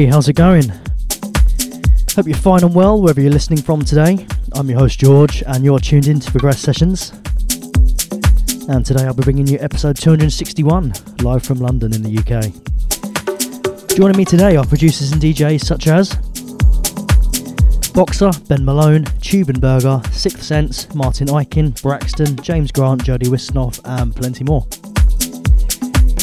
Hey, how's it going? Hope you're fine and well wherever you're listening from today. I'm your host George, and you're tuned in to Progressed Sessions. And today I'll be bringing you episode 261, live from London in the UK. Joining me today are producers and DJs such as Boxer, Ben Malone, Tube & Berger, Sixth Sense, Martin Ikin, Braxton, James Grant, Jody Wisternoff, and plenty more.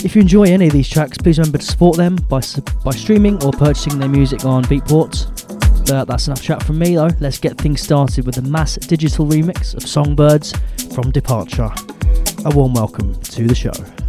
If you enjoy any of these tracks, please remember to support them by, by streaming or purchasing their music on Beatport. But that's enough chat from me though. Let's get things started with the mass digital remix of Songbirds from Departure. A warm welcome to the show.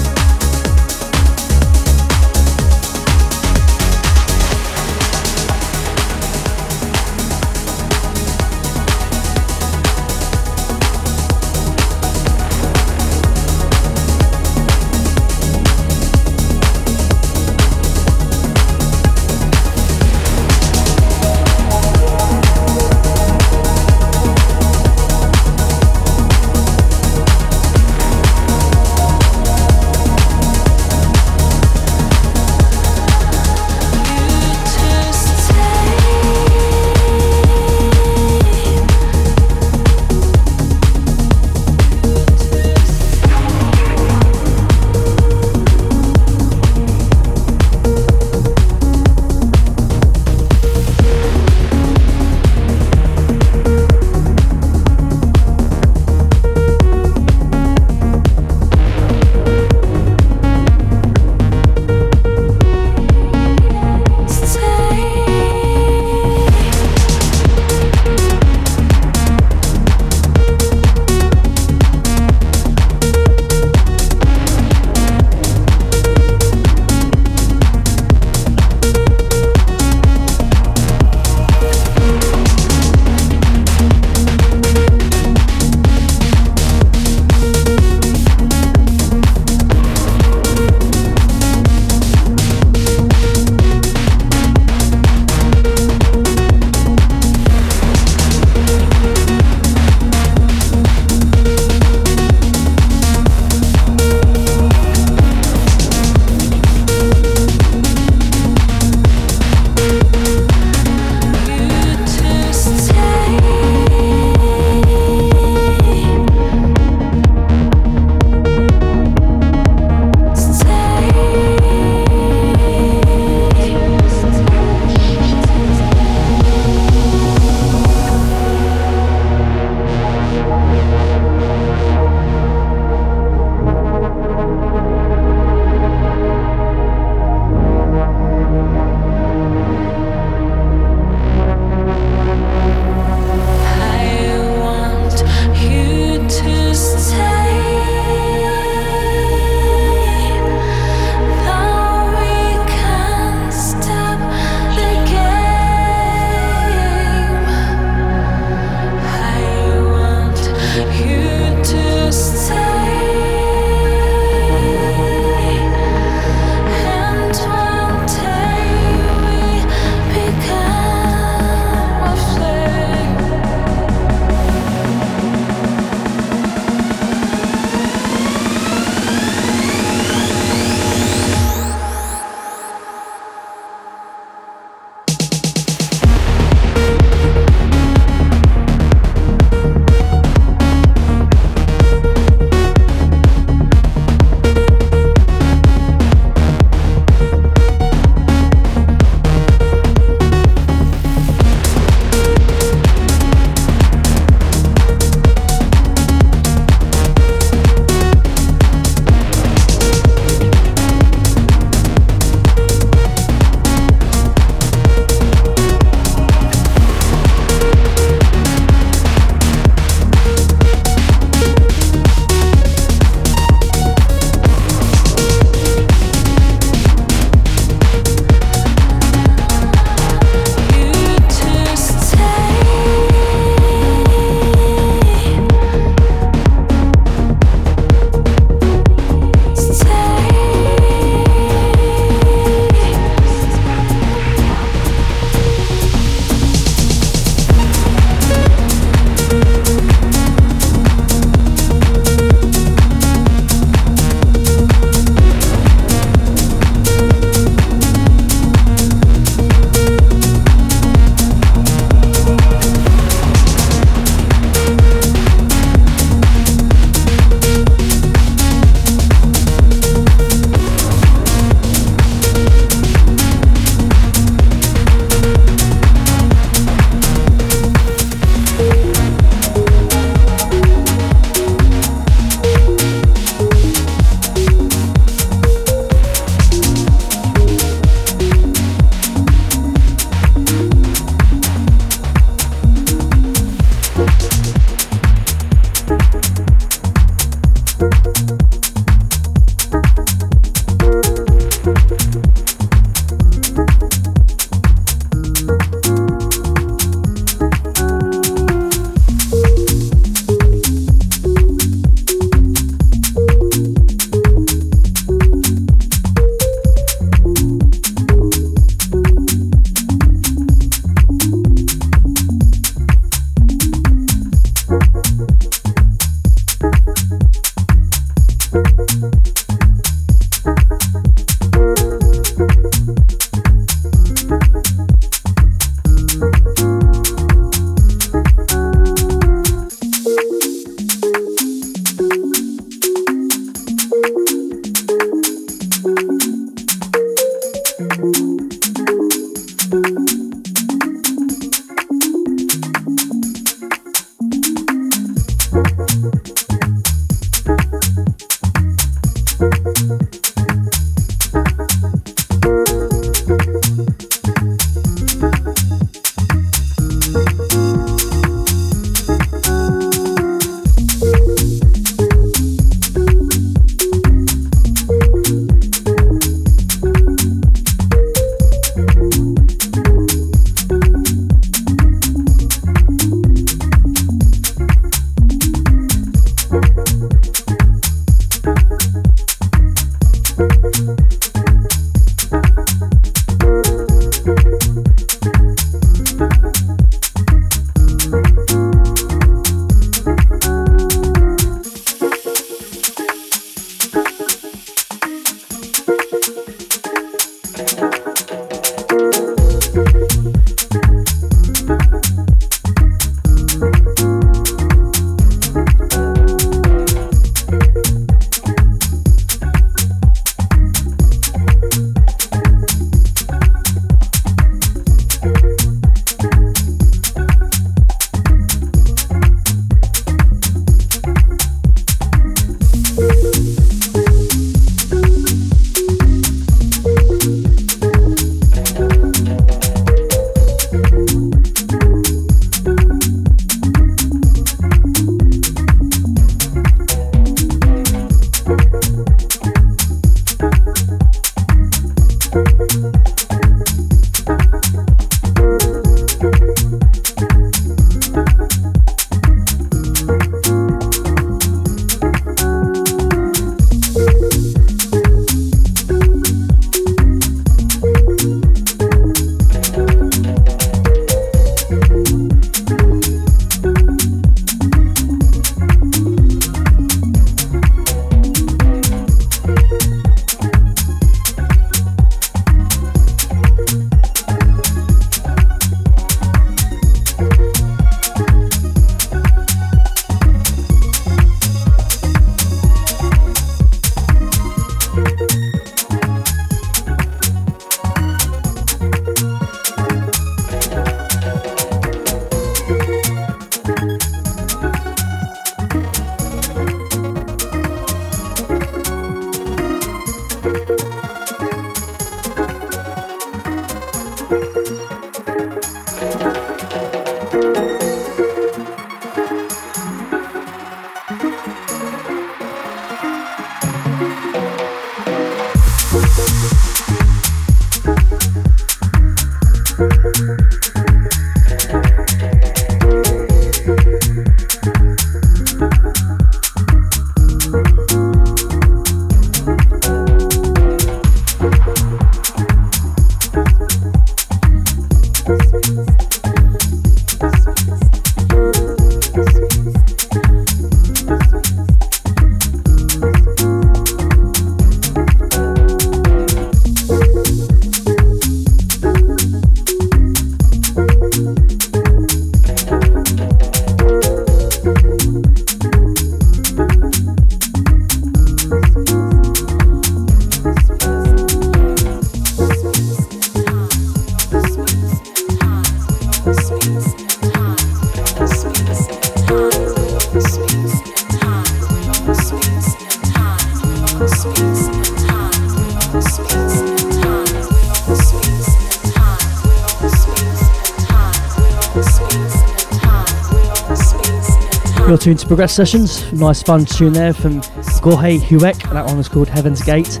Progressed Sessions. Nice fun tune there from Gorhe Huek. That one was called Heaven's Gate.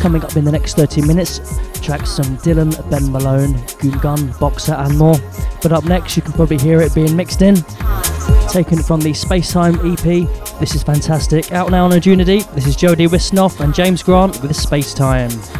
Coming up in the next 30 minutes, tracks from Dylhen, Ben Malone, Goom Gum, Boxer, and more. But up next, you can probably hear it being mixed in. Taken from the Spacetime EP. This is fantastic. Out now on Anjuna This is Jody Wisternoff and James Grant with Spacetime.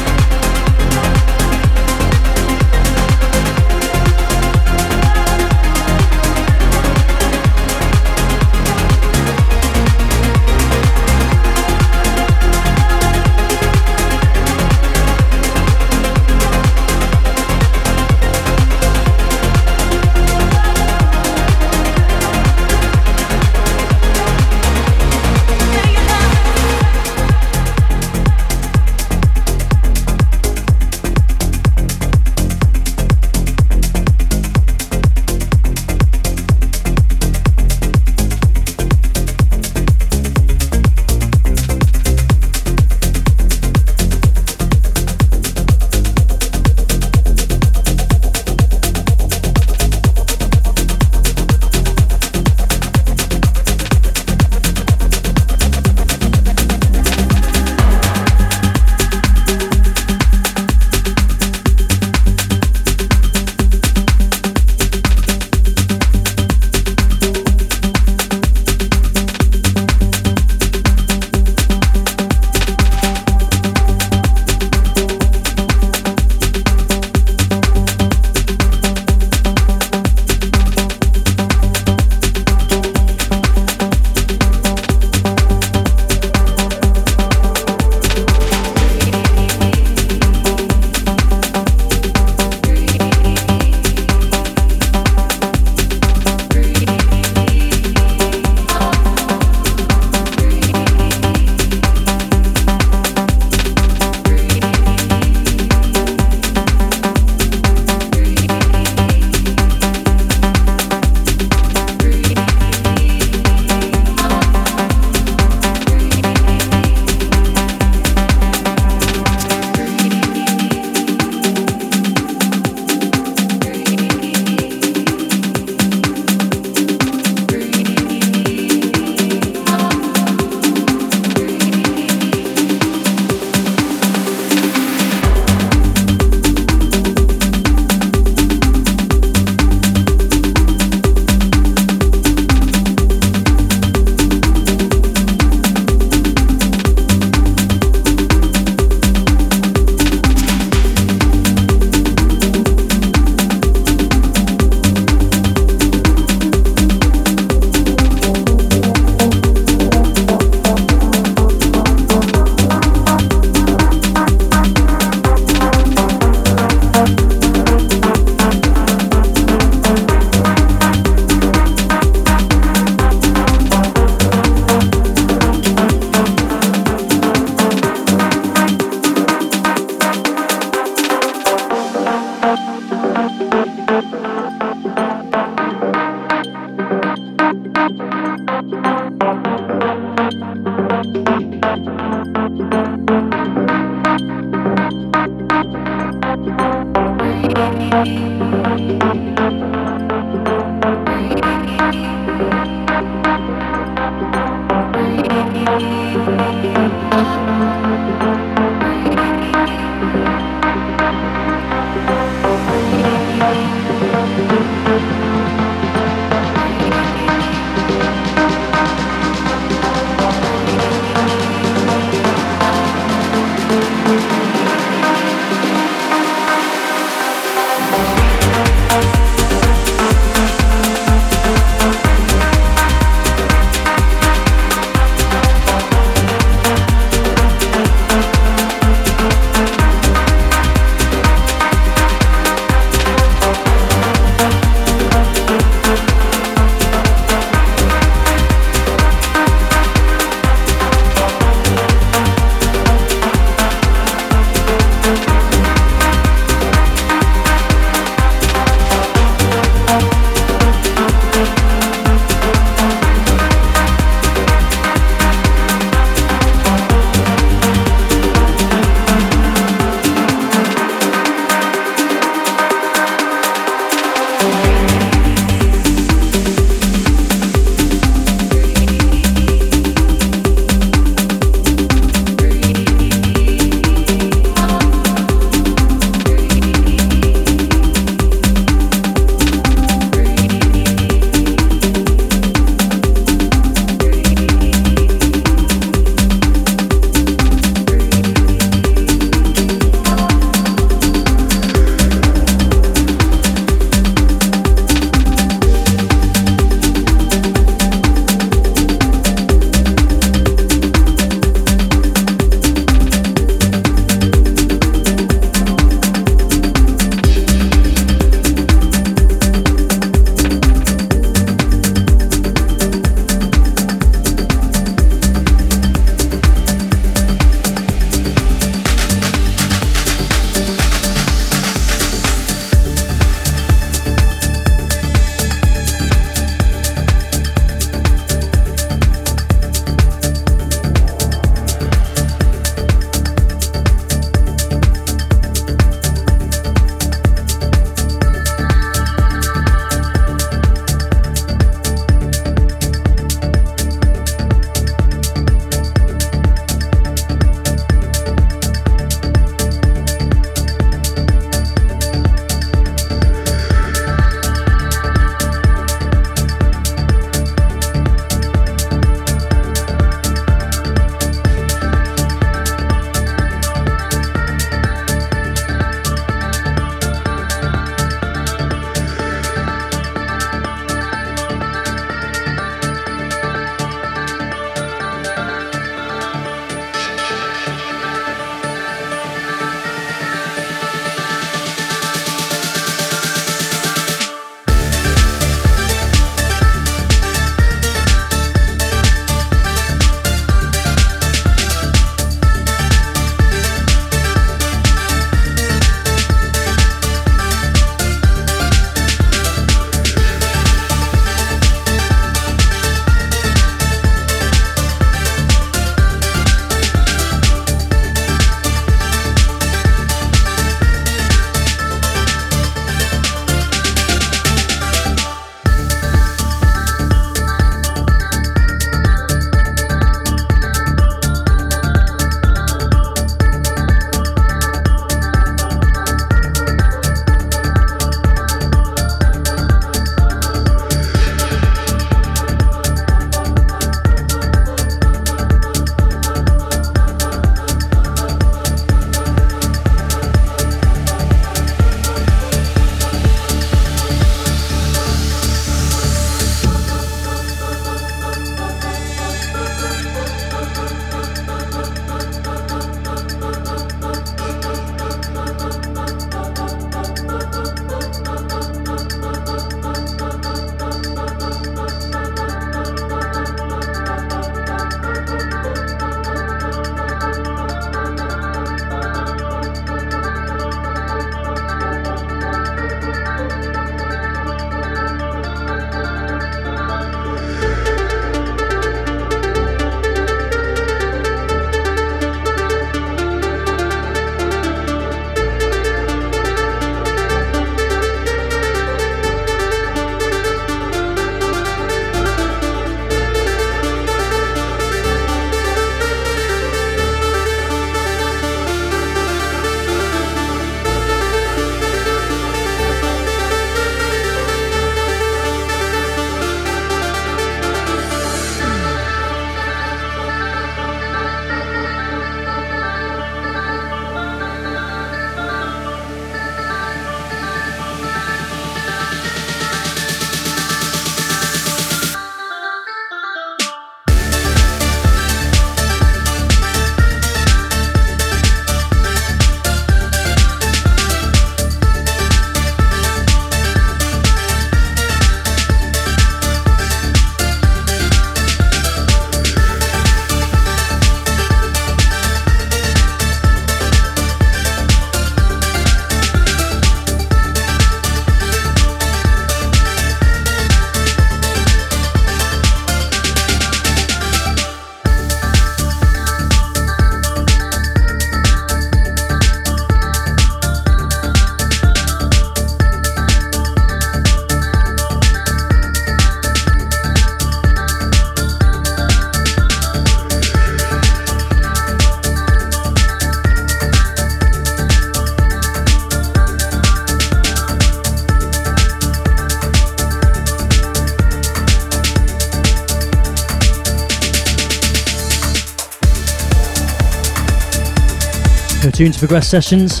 Tuned to Progressed Sessions.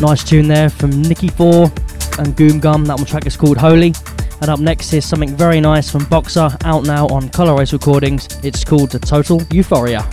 Nice tune there from Nikki Four and Goom Gum. That one track is called Holy. And up next is something very nice from Boxer, out now on Colorize Recordings. It's called The Total Euphoria.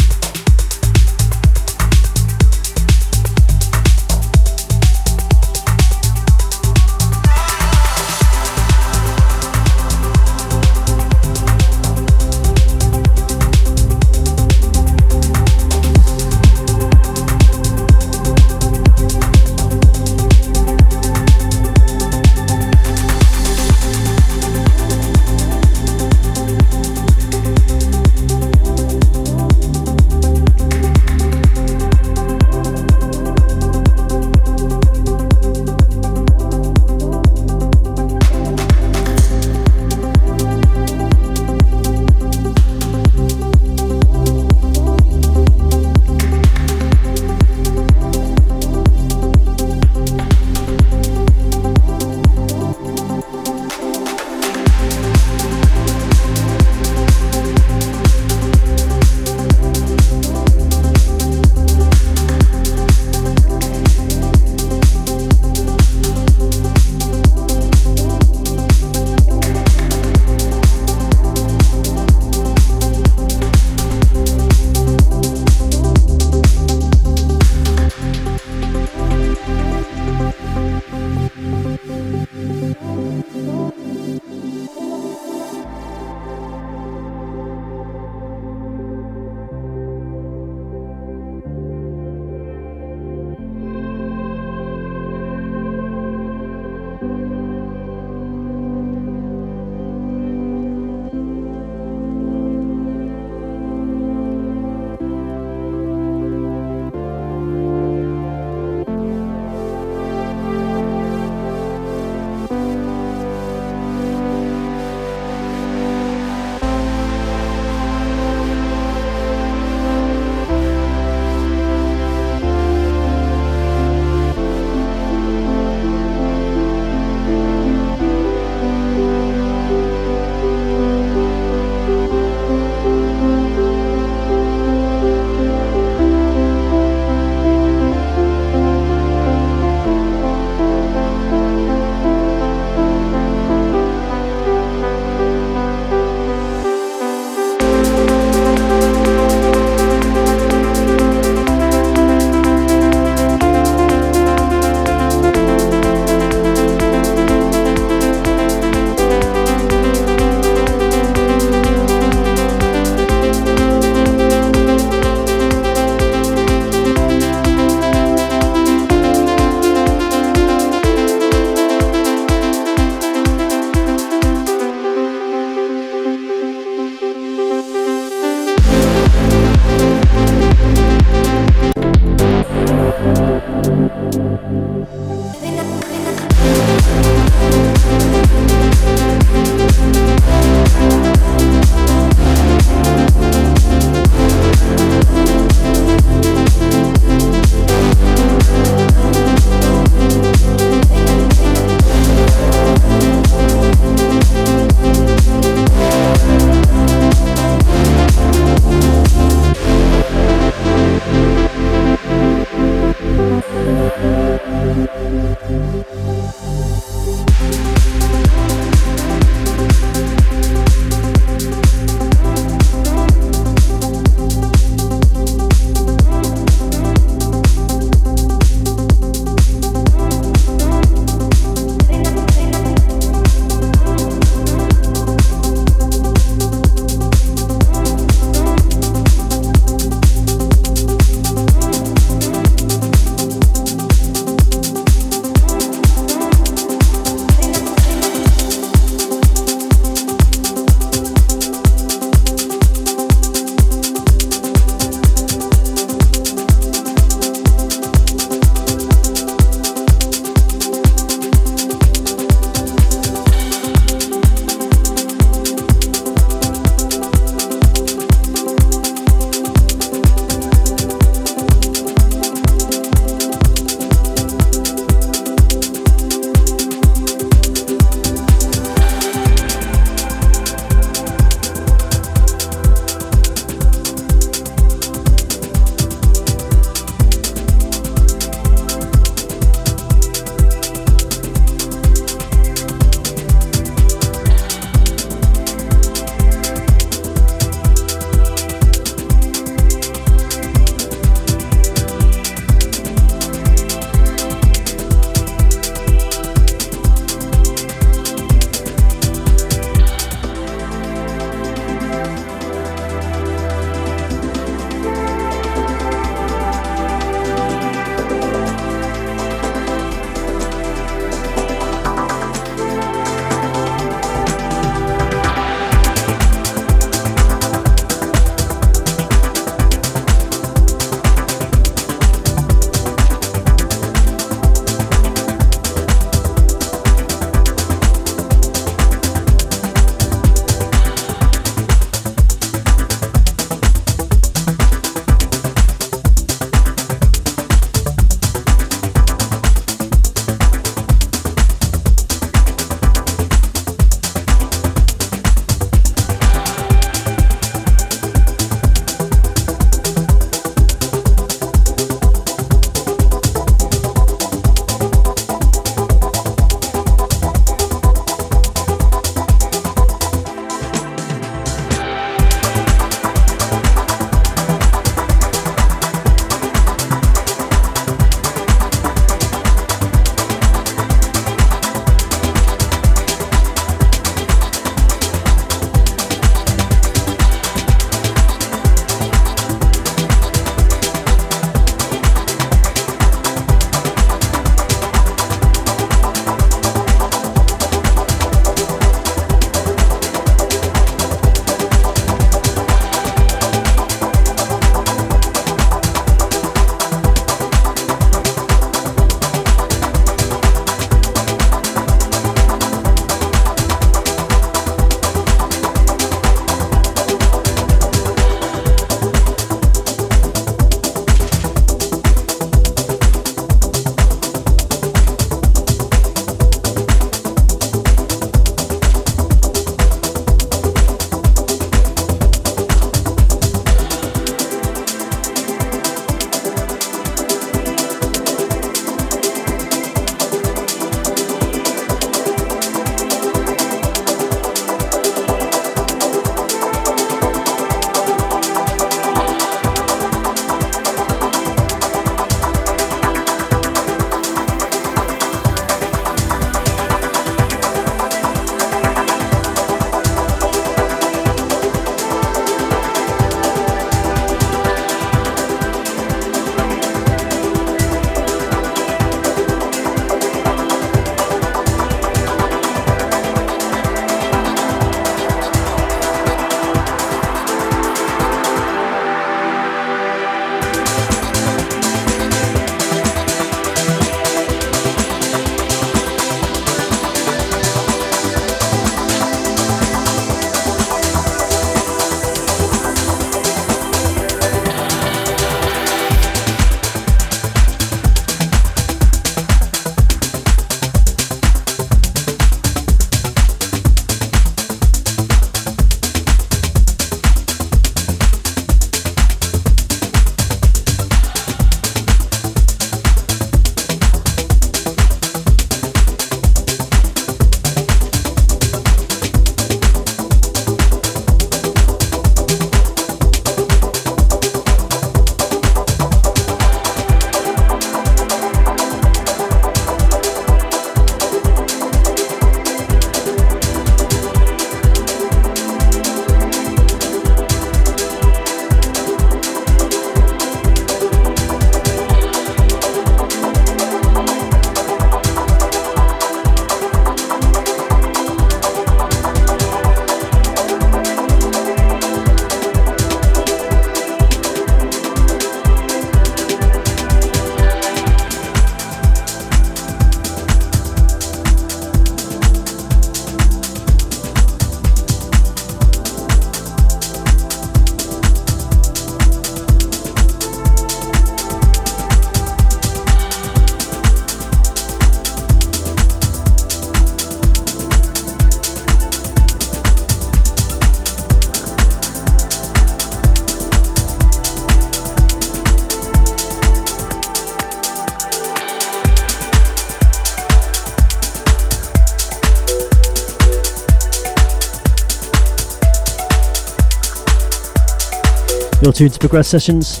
You're tuned to Progressed Sessions.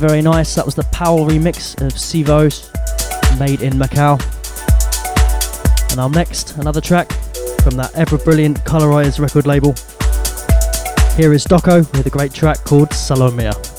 Very nice. That was the Powell remix of Sivos, made in Macau. And up next, another track from that ever brilliant Colorize record label. Here is Dokho with a great track called Salomia.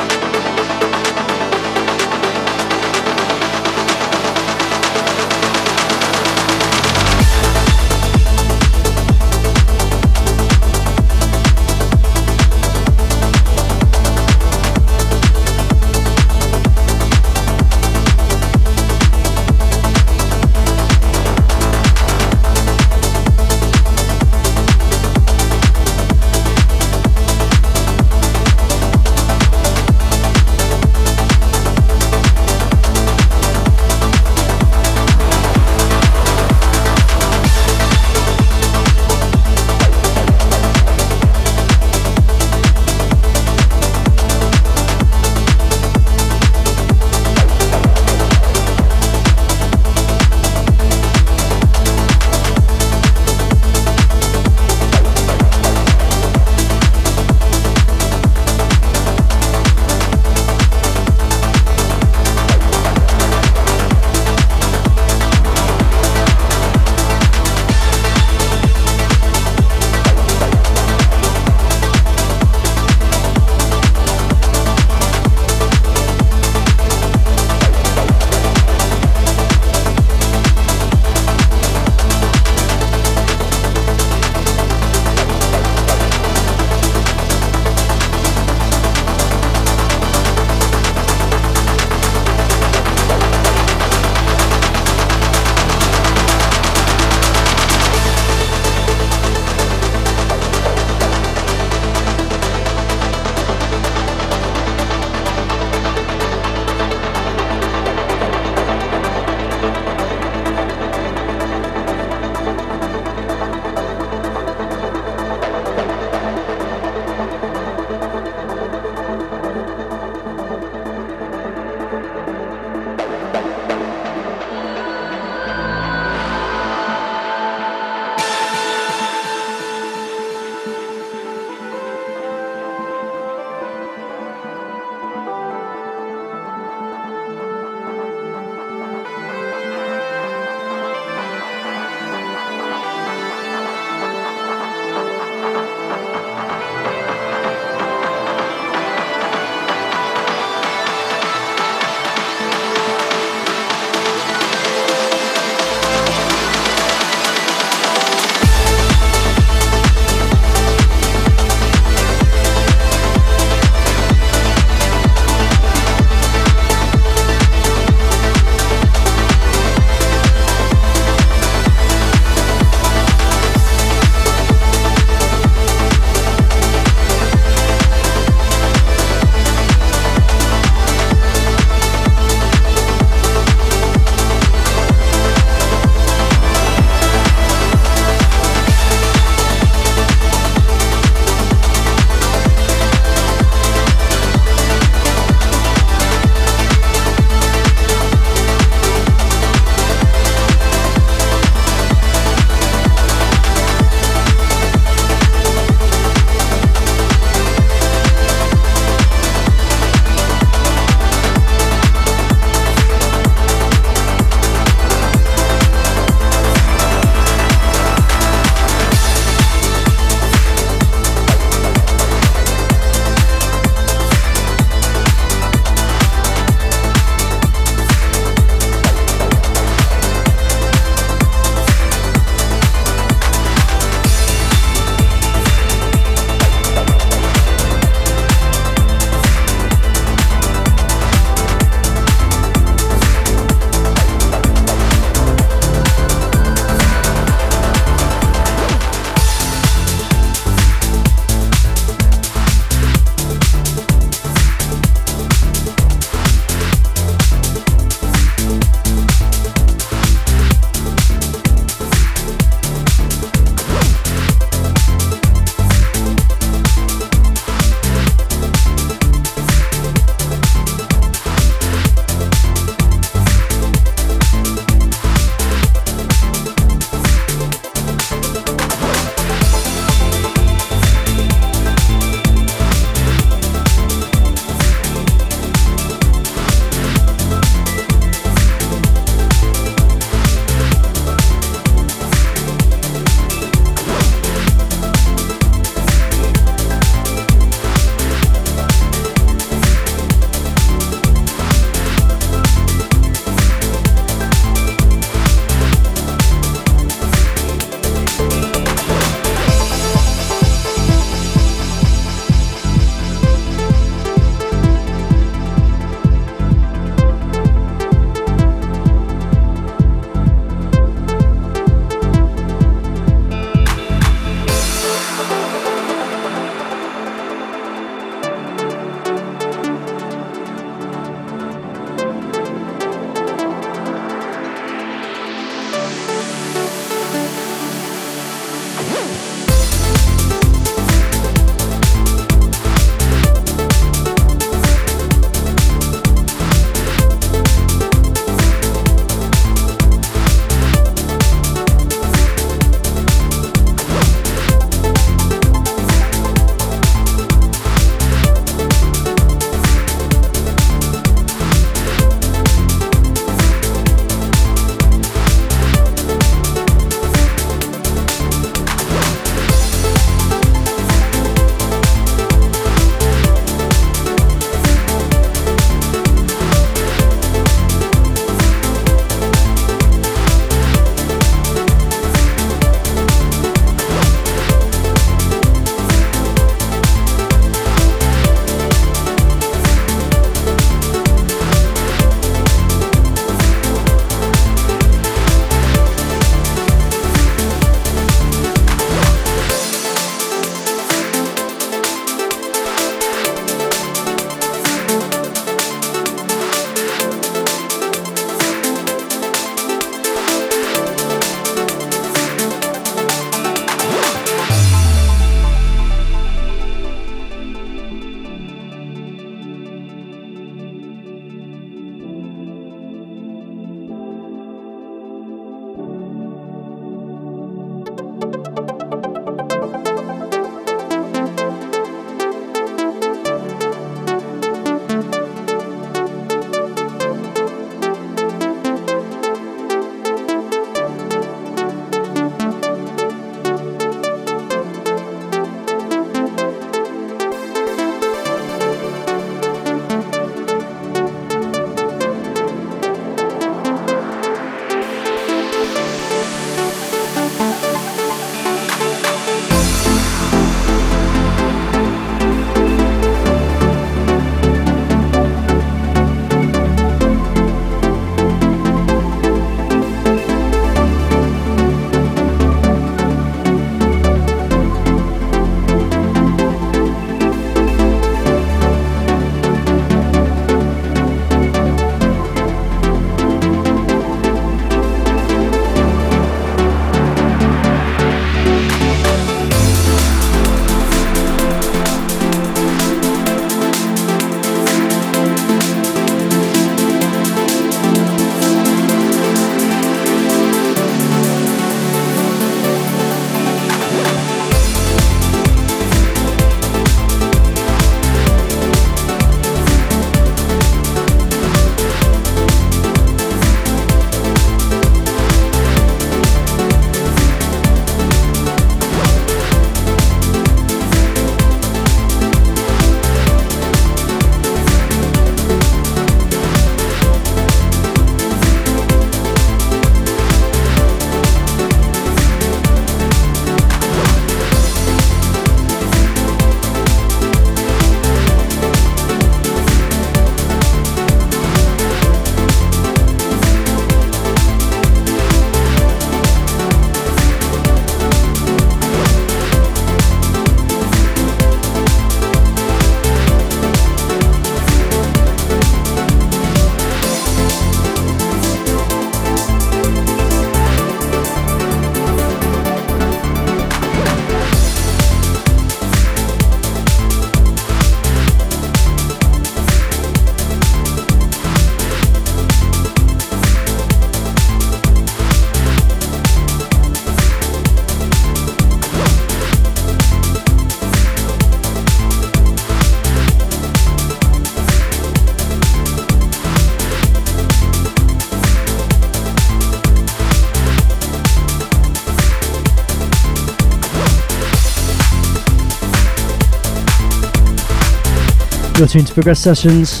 You're tuned to Progressed Sessions.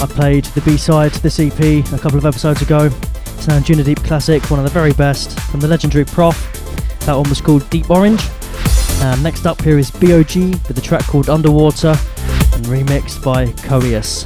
I played the B-side to this EP a couple of episodes ago. It's an Anjunadeep classic, one of the very best from the legendary Prof. That one was called Deep Orange. And next up here is BOG with the track called Underwater and remixed by Coeus.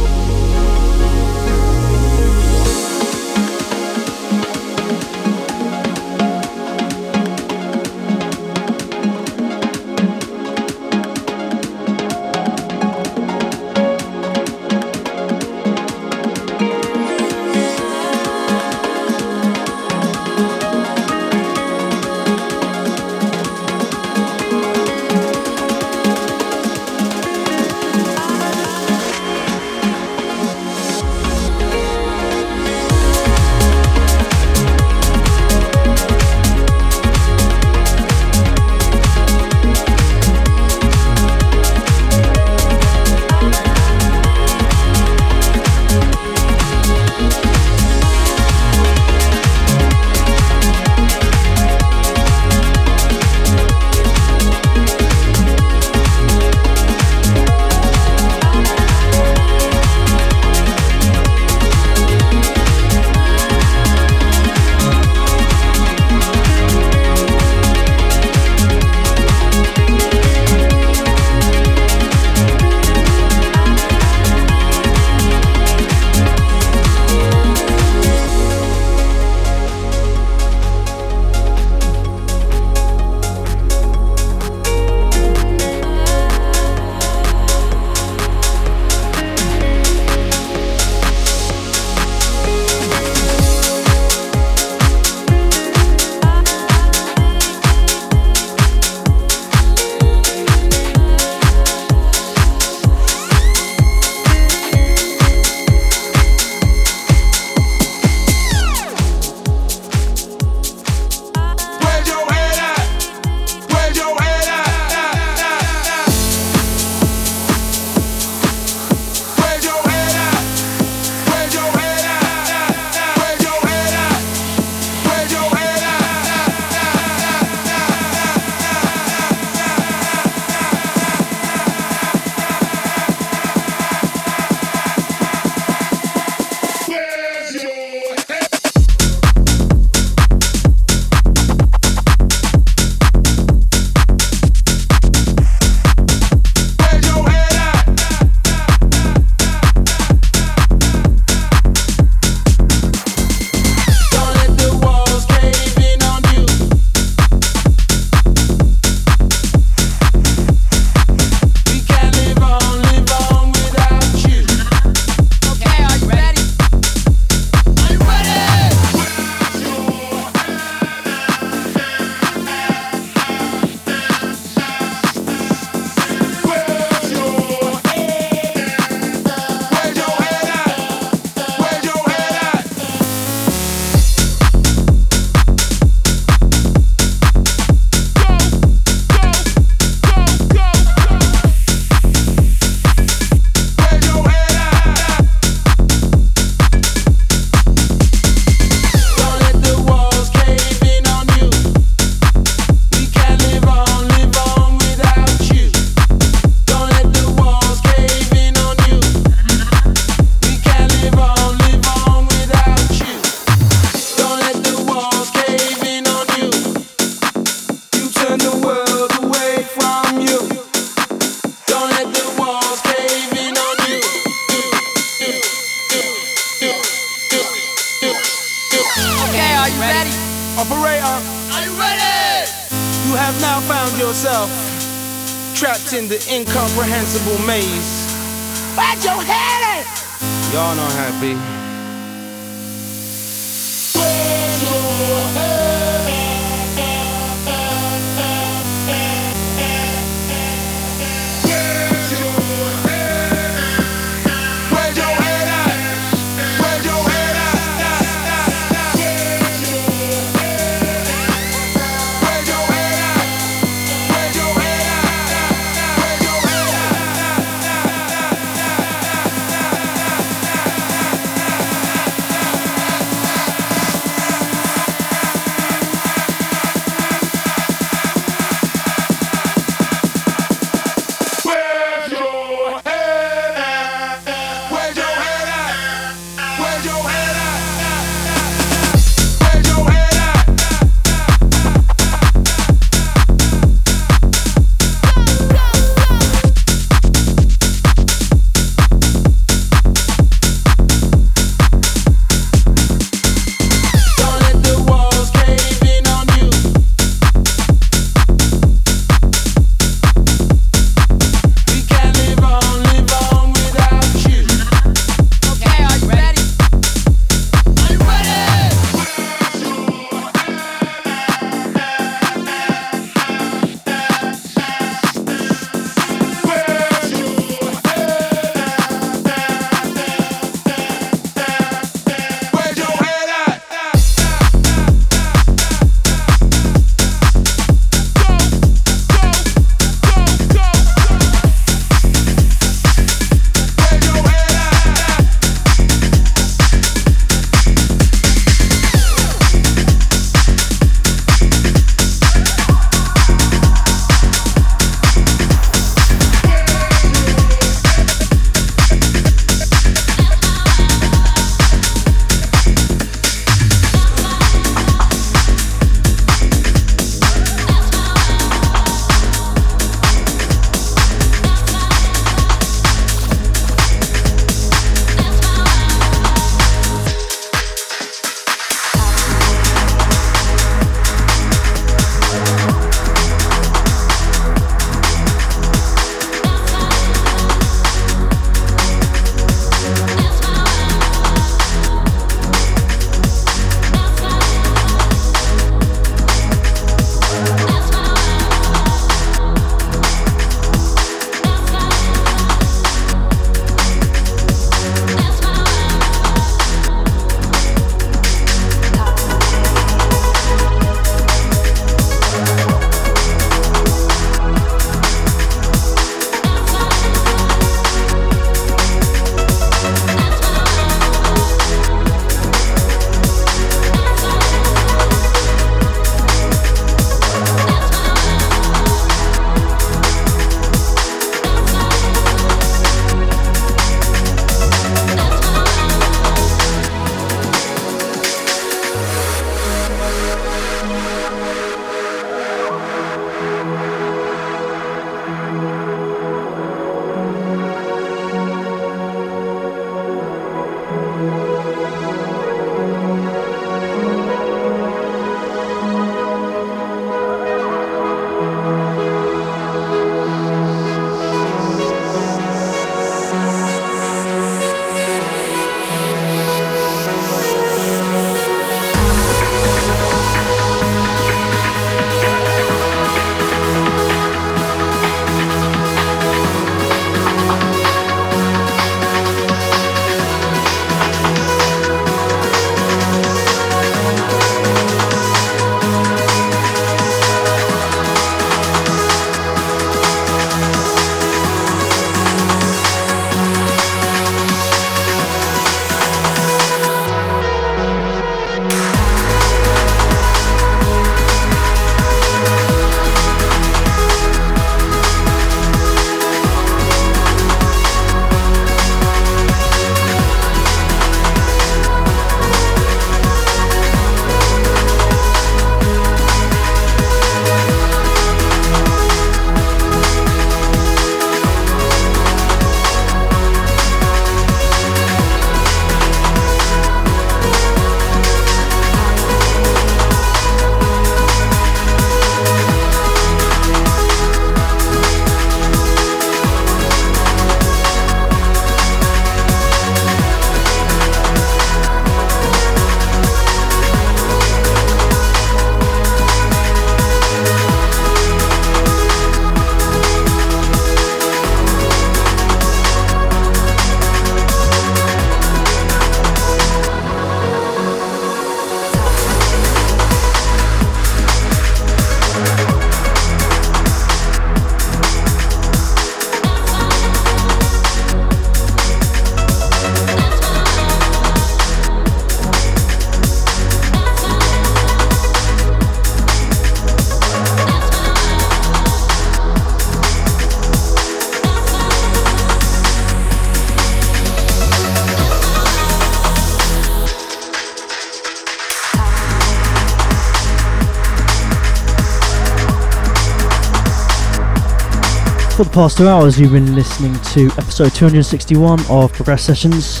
The past two hours, you've been listening to episode 261 of Progressed Sessions.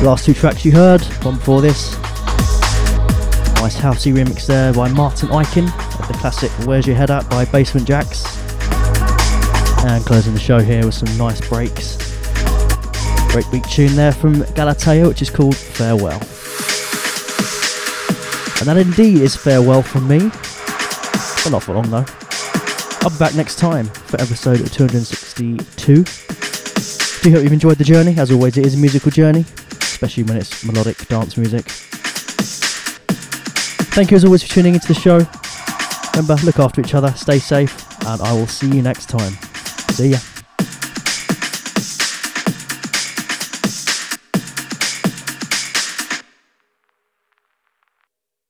The last two tracks you heard, one before this. Nice housey remix there by Martin Ikin of the classic Where's Your Head At by Basement Jaxx. And closing the show here with some nice breaks. Great beat tune there from Galatea, which is called Farewell. And that indeed is farewell from me. But not for long though. I'll be back next time for episode 262. Do hope you've enjoyed the journey. As always, it is a musical journey, especially when it's melodic dance music. Thank you as always for tuning into the show. Remember, look after each other, stay safe, and I will see you next time. See ya.